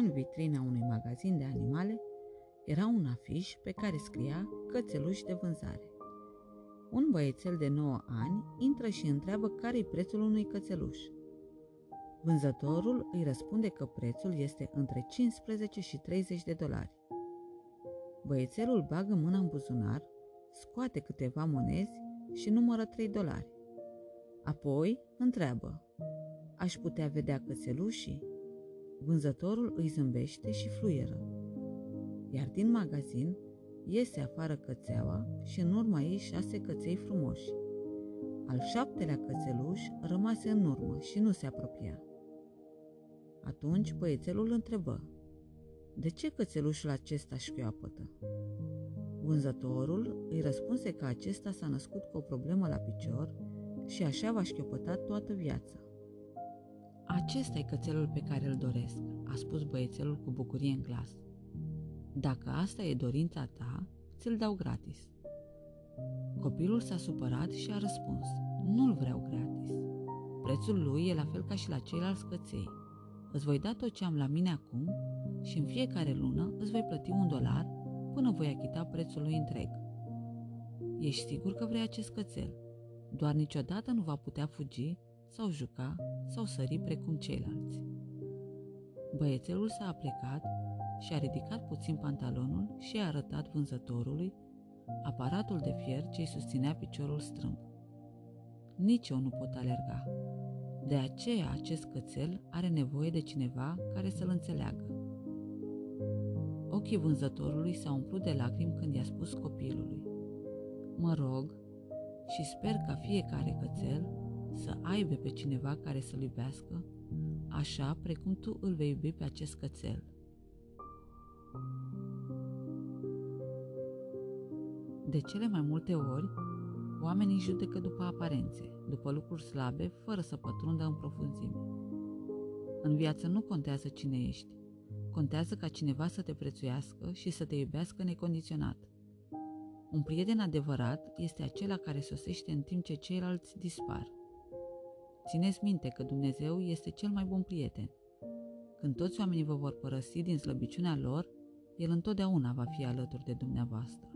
În vitrina unui magazin de animale era un afiș pe care scria cățeluși de vânzare. Un băiețel de 9 ani intră și întreabă care-i prețul unui cățeluș. Vânzătorul îi răspunde că prețul este între 15 și 30 de dolari. Băiețelul bagă mâna în buzunar, scoate câteva monezi și numără 3 dolari. Apoi întreabă, aș putea vedea cățelușii? Vânzătorul îi zâmbește și fluieră. Iar din magazin iese afară cățeaua și în urma ei șase căței frumoși. Al șaptelea cățeluș rămase în urmă și nu se apropia. Atunci băiețelul întrebă, de ce cățelușul acesta șchioapătă? Vânzătorul îi răspunse că acesta s-a născut cu o problemă la picior și așa va șchiopăta toată viața. Acesta e cățelul pe care îl doresc, a spus băiețelul cu bucurie în glas. Dacă asta e dorința ta, ți-l dau gratis. Copilul s-a supărat și a răspuns, nu-l vreau gratis. Prețul lui e la fel ca și la ceilalți căței. Îți voi da tot ce am la mine acum și în fiecare lună îți voi plăti un dolar până voi achita prețul lui întreg. Ești sigur că vrei acest cățel? Doar niciodată nu va putea fugi sau juca sau sări precum ceilalți. Băiețelul s-a aplecat și a ridicat puțin pantalonul și a arătat vânzătorului aparatul de fier ce îi susținea piciorul strâmb. Nici eu nu pot alerga. De aceea acest cățel are nevoie de cineva care să-l înțeleagă. Ochii vânzătorului s-au umplut de lacrimi când i-a spus copilului. Mă rog și sper ca fiecare cățel să aibă pe cineva care să-l iubească, așa precum tu îl vei iubi pe acest cățel. De cele mai multe ori, oamenii judecă după aparențe, după lucruri slabe, fără să pătrundă în profunzime. În viață nu contează cine ești, contează ca cineva să te prețuiască și să te iubească necondiționat. Un prieten adevărat este acela care sosește în timp ce ceilalți dispar. Țineți minte că Dumnezeu este cel mai bun prieten. Când toți oamenii vă vor părăsi din slăbiciunea lor, El întotdeauna va fi alături de dumneavoastră.